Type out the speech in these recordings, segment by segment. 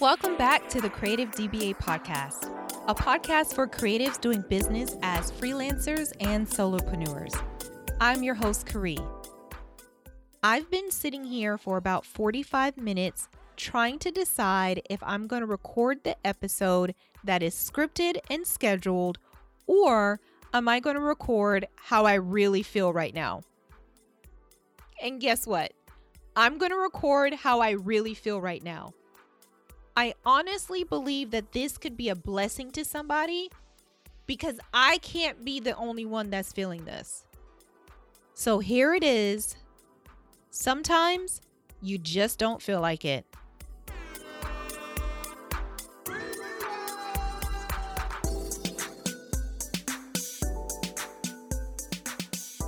Welcome back to the Creative DBA podcast, a podcast for creatives doing business as freelancers and solopreneurs. I'm your host, Karee. I've been sitting here for about 45 minutes trying to decide if I'm going to record the episode that is scripted and scheduled, or am I going to record how I really feel right now? And guess what? I'm going to record how I really feel right now. I honestly believe that this could be a blessing to somebody because I can't be the only one that's feeling this. So here it is. Sometimes you just don't feel like it.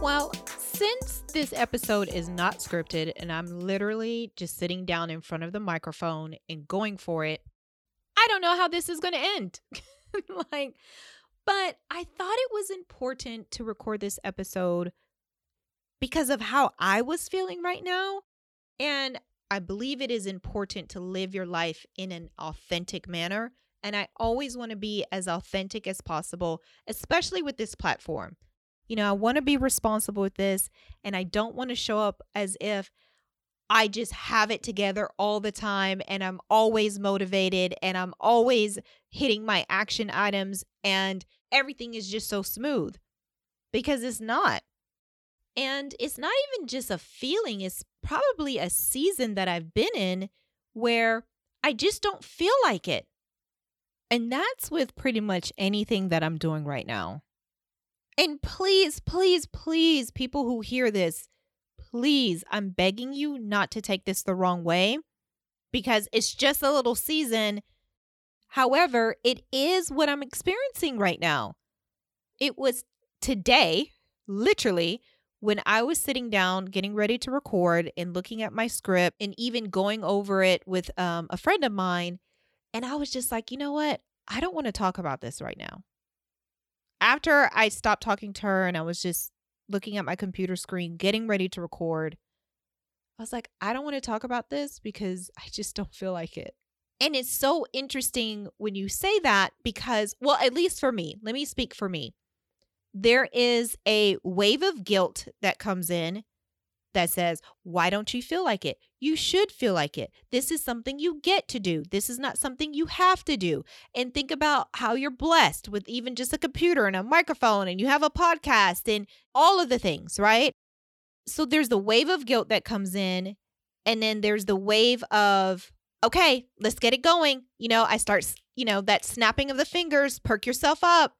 Well, since this episode is not scripted and I'm literally just sitting down in front of the microphone and going for it, I don't know how this is going to end. like, but I thought it was important to record this episode because of how I was feeling right now. And I believe it is important to live your life in an authentic manner. And I always want to be as authentic as possible, especially with this platform. You know, I want to be responsible with this and I don't want to show up as if I just have it together all the time and I'm always motivated and I'm always hitting my action items and everything is just so smooth because it's not. And it's not even just a feeling, it's probably a season that I've been in where I just don't feel like it. And that's with pretty much anything that I'm doing right now. And please, please, please, people who hear this, please, I'm begging you not to take this the wrong way because it's just a little season. However, it is what I'm experiencing right now. It was today, literally, when I was sitting down, getting ready to record and looking at my script and even going over it with um, a friend of mine. And I was just like, you know what? I don't want to talk about this right now after I stopped talking to her and I was just looking at my computer screen, getting ready to record, I was like, I don't want to talk about this because I just don't feel like it. And it's so interesting when you say that because, well, at least for me, let me speak for me. There is a wave of guilt that comes in that says, Why don't you feel like it? You should feel like it. This is something you get to do. This is not something you have to do. And think about how you're blessed with even just a computer and a microphone, and you have a podcast and all of the things, right? So there's the wave of guilt that comes in. And then there's the wave of, okay, let's get it going. You know, I start, you know, that snapping of the fingers, perk yourself up.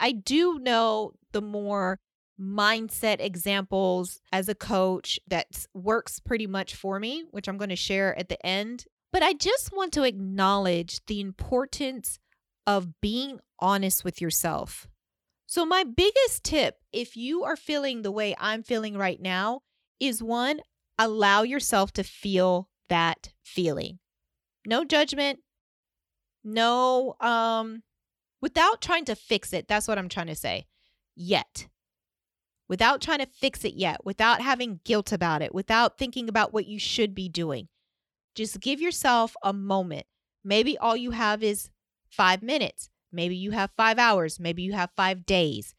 I do know the more mindset examples as a coach that works pretty much for me, which I'm going to share at the end. But I just want to acknowledge the importance of being honest with yourself. So, my biggest tip, if you are feeling the way I'm feeling right now, is one, allow yourself to feel that feeling. No judgment, no, um, without trying to fix it. That's what I'm trying to say. Yet, without trying to fix it yet, without having guilt about it, without thinking about what you should be doing. Just give yourself a moment. Maybe all you have is five minutes. Maybe you have five hours. Maybe you have five days.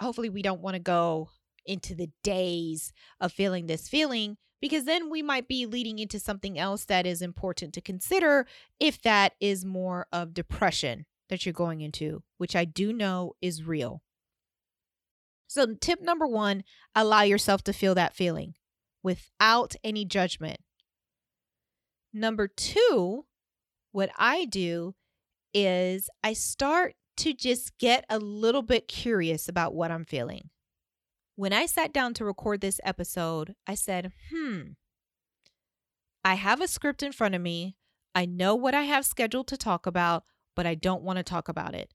Hopefully, we don't want to go into the days of feeling this feeling because then we might be leading into something else that is important to consider if that is more of depression that you're going into, which I do know is real. So, tip number one allow yourself to feel that feeling without any judgment. Number two, what I do is I start to just get a little bit curious about what I'm feeling. When I sat down to record this episode, I said, hmm, I have a script in front of me. I know what I have scheduled to talk about, but I don't want to talk about it.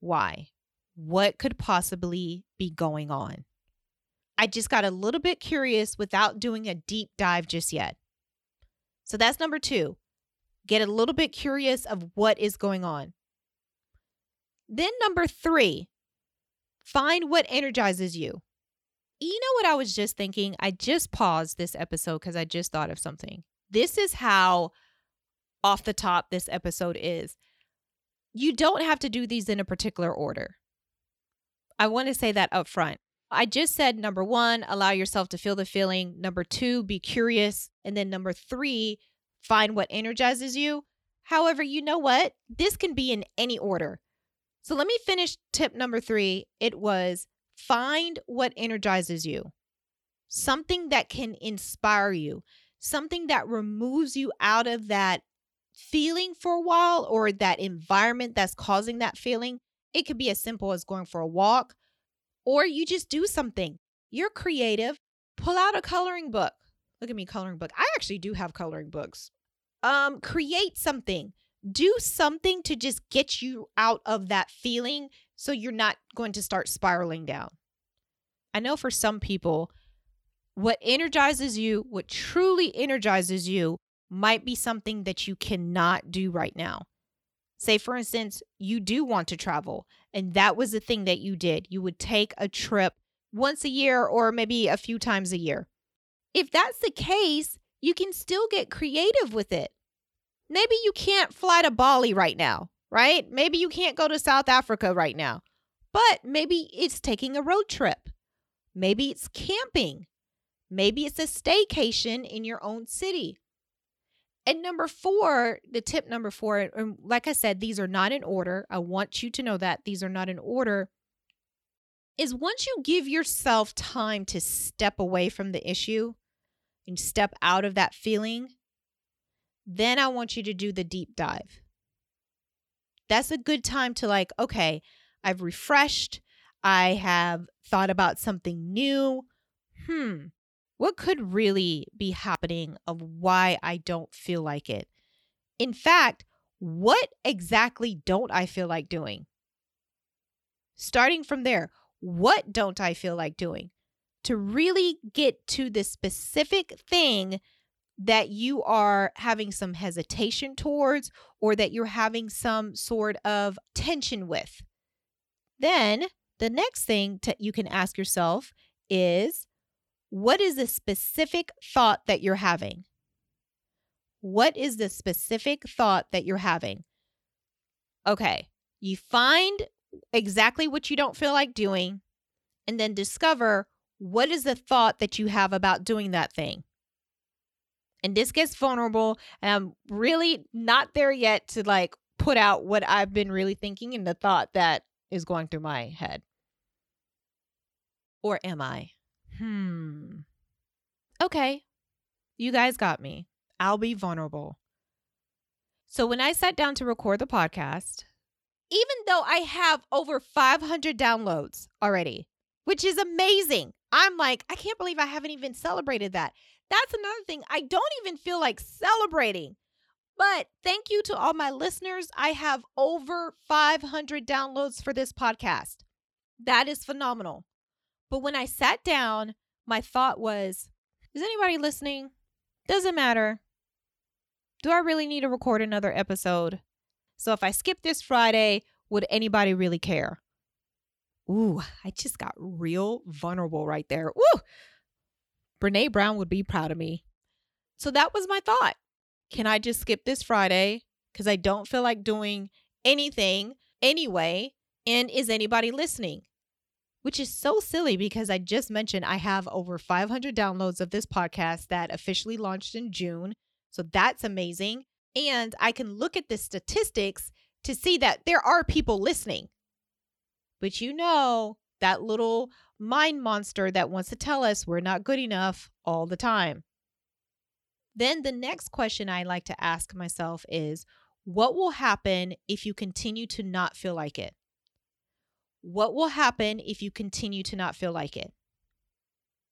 Why? What could possibly be going on. I just got a little bit curious without doing a deep dive just yet. So that's number two. Get a little bit curious of what is going on. Then, number three, find what energizes you. You know what I was just thinking? I just paused this episode because I just thought of something. This is how off the top this episode is you don't have to do these in a particular order. I want to say that up front. I just said number one, allow yourself to feel the feeling. Number two, be curious. And then number three, find what energizes you. However, you know what? This can be in any order. So let me finish tip number three. It was find what energizes you, something that can inspire you, something that removes you out of that feeling for a while or that environment that's causing that feeling. It could be as simple as going for a walk or you just do something. You're creative. Pull out a coloring book. Look at me coloring book. I actually do have coloring books. Um create something. Do something to just get you out of that feeling so you're not going to start spiraling down. I know for some people what energizes you, what truly energizes you might be something that you cannot do right now. Say, for instance, you do want to travel, and that was the thing that you did. You would take a trip once a year or maybe a few times a year. If that's the case, you can still get creative with it. Maybe you can't fly to Bali right now, right? Maybe you can't go to South Africa right now, but maybe it's taking a road trip. Maybe it's camping. Maybe it's a staycation in your own city. And number four, the tip number four, and like I said, these are not in order. I want you to know that these are not in order. Is once you give yourself time to step away from the issue and step out of that feeling, then I want you to do the deep dive. That's a good time to, like, okay, I've refreshed. I have thought about something new. Hmm, what could really be happening of why I don't feel like it? In fact, what exactly don't I feel like doing? Starting from there, what don't I feel like doing? To really get to the specific thing that you are having some hesitation towards or that you're having some sort of tension with. Then the next thing you can ask yourself is what is the specific thought that you're having? What is the specific thought that you're having? Okay, you find exactly what you don't feel like doing and then discover what is the thought that you have about doing that thing. And this gets vulnerable, and I'm really not there yet to like put out what I've been really thinking and the thought that is going through my head. Or am I? Hmm. Okay. You guys got me. I'll be vulnerable. So when I sat down to record the podcast, even though I have over 500 downloads already, which is amazing, I'm like, I can't believe I haven't even celebrated that. That's another thing. I don't even feel like celebrating. But thank you to all my listeners. I have over 500 downloads for this podcast. That is phenomenal. But when I sat down, my thought was, is anybody listening? Doesn't matter. Do I really need to record another episode? So if I skip this Friday, would anybody really care? Ooh, I just got real vulnerable right there. Ooh, Brene Brown would be proud of me. So that was my thought. Can I just skip this Friday? Because I don't feel like doing anything anyway. And is anybody listening? Which is so silly because I just mentioned I have over 500 downloads of this podcast that officially launched in June. So that's amazing. And I can look at the statistics to see that there are people listening. But you know, that little mind monster that wants to tell us we're not good enough all the time. Then the next question I like to ask myself is what will happen if you continue to not feel like it? What will happen if you continue to not feel like it?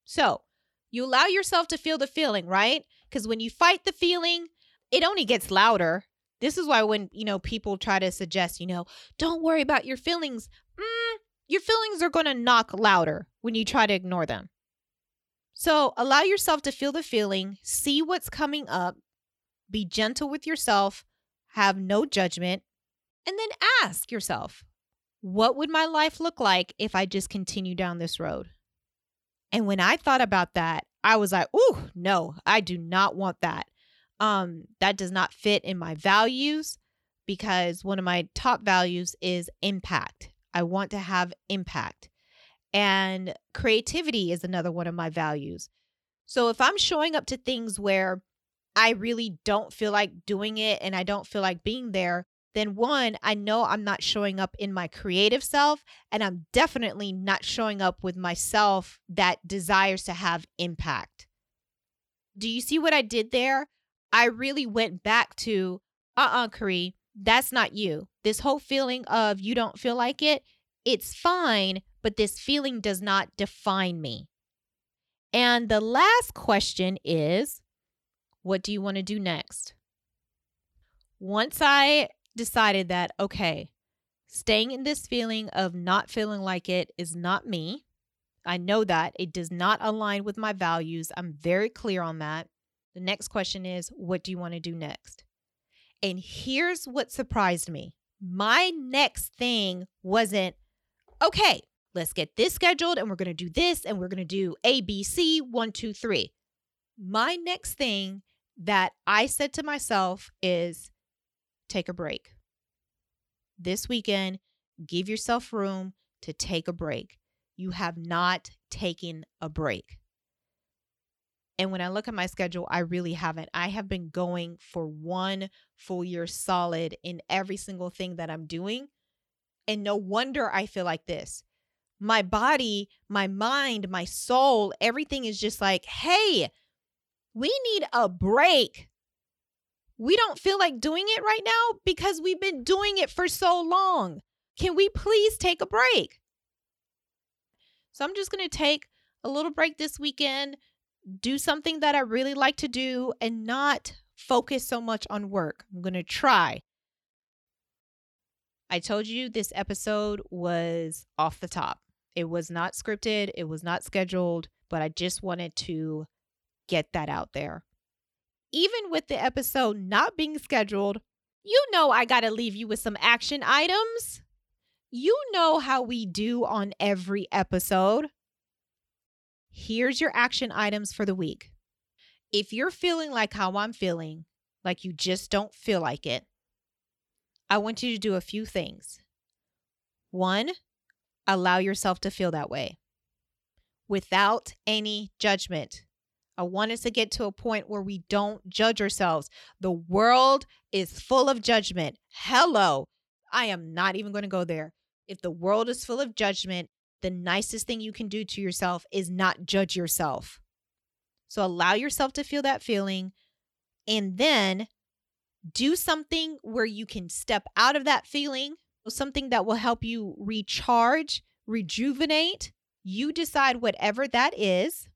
So, you allow yourself to feel the feeling, right? Because when you fight the feeling, it only gets louder. This is why when, you know, people try to suggest, you know, don't worry about your feelings, mm, your feelings are going to knock louder when you try to ignore them. So, allow yourself to feel the feeling, see what's coming up, be gentle with yourself, have no judgment, and then ask yourself, what would my life look like if I just continue down this road? And when I thought about that, I was like, "Ooh, no, I do not want that." Um, that does not fit in my values because one of my top values is impact. I want to have impact. And creativity is another one of my values. So if I'm showing up to things where I really don't feel like doing it and I don't feel like being there, then one, I know I'm not showing up in my creative self, and I'm definitely not showing up with myself that desires to have impact. Do you see what I did there? I really went back to, uh uh-uh, uh, that's not you. This whole feeling of you don't feel like it, it's fine, but this feeling does not define me. And the last question is, what do you want to do next? Once I decided that, okay, staying in this feeling of not feeling like it is not me. I know that it does not align with my values. I'm very clear on that. The next question is, what do you want to do next? And here's what surprised me my next thing wasn't, okay, let's get this scheduled and we're going to do this and we're going to do A, B, C, one, two, three. My next thing that I said to myself is take a break. This weekend, give yourself room to take a break. You have not taken a break. And when I look at my schedule, I really haven't. I have been going for one full year solid in every single thing that I'm doing. And no wonder I feel like this. My body, my mind, my soul, everything is just like, hey, we need a break we don't feel like doing it right now because we've been doing it for so long. Can we please take a break? So I'm just going to take a little break this weekend, do something that I really like to do, and not focus so much on work. I'm going to try. I told you this episode was off the top. It was not scripted, it was not scheduled, but I just wanted to get that out there even with the episode not being scheduled, you know I got to leave you with some action items. You know how we do on every episode. Here's your action items for the week. If you're feeling like how I'm feeling, like you just don't feel like it, I want you to do a few things. One, allow yourself to feel that way without any judgment. I want us to get to a point where we don't judge ourselves. The world is full of judgment. Hello. I am not even going to go there. If the world is full of judgment, the nicest thing you can do to yourself is not judge yourself. So allow yourself to feel that feeling and then do something where you can step out of that feeling, something that will help you recharge, rejuvenate. You decide whatever that is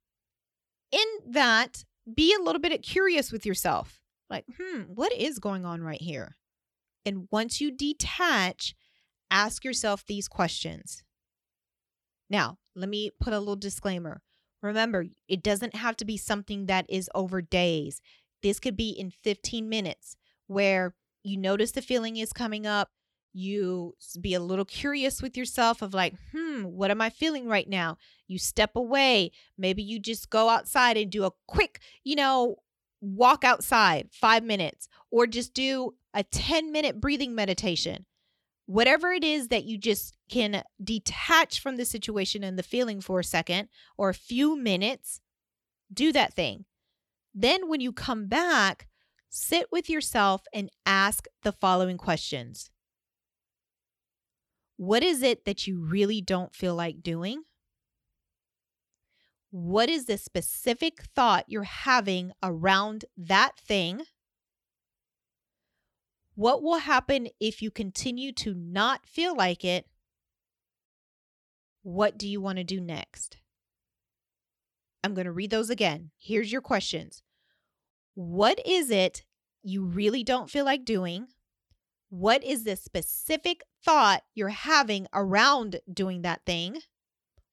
in that, be a little bit curious with yourself. Like, hmm, what is going on right here? And once you detach, ask yourself these questions. Now, let me put a little disclaimer. Remember, it doesn't have to be something that is over days. This could be in 15 minutes where you notice the feeling is coming up you be a little curious with yourself of like hmm Hmm, what am i feeling right now? You step away maybe you just go outside and do a quick you know walk outside 5 minutes or just do a 10 minute breathing meditation. Whatever it is that you just can detach from the situation and the feeling for a second or a few minutes do that thing. Then when you come back sit with yourself and ask the following questions what is it that you really don't feel like doing? What is the specific thought you're having around that thing? What will happen if you continue to not feel like it? What do you want to do next? I'm going to read those again. Here's your questions What is it you really don't feel like doing? What is the specific thought you're having around doing that thing?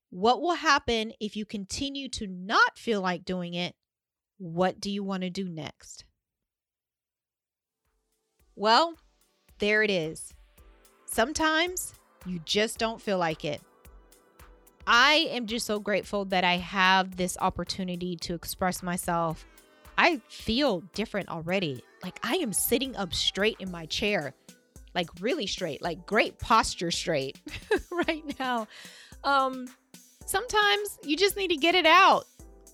What will happen if you continue to not feel like doing it? What do you want to do next? Well, there it is. Sometimes you just don't feel like it. I am just so grateful that I have this opportunity to express myself I feel different already. Like I am sitting up straight in my chair, like really straight, like great posture straight right now. Um, sometimes you just need to get it out.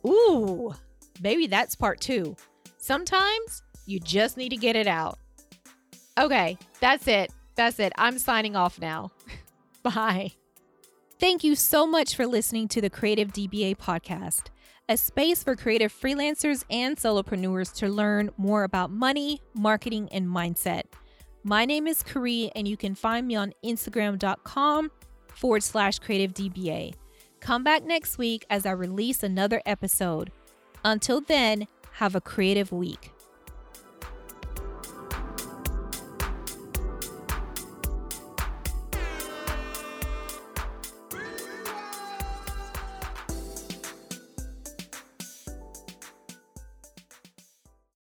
Ooh, maybe that's part two. Sometimes you just need to get it out. Okay, that's it. That's it. I'm signing off now. Bye. Thank you so much for listening to the Creative DBA podcast, a space for creative freelancers and solopreneurs to learn more about money, marketing, and mindset. My name is Karee, and you can find me on Instagram.com forward slash creative DBA. Come back next week as I release another episode. Until then, have a creative week.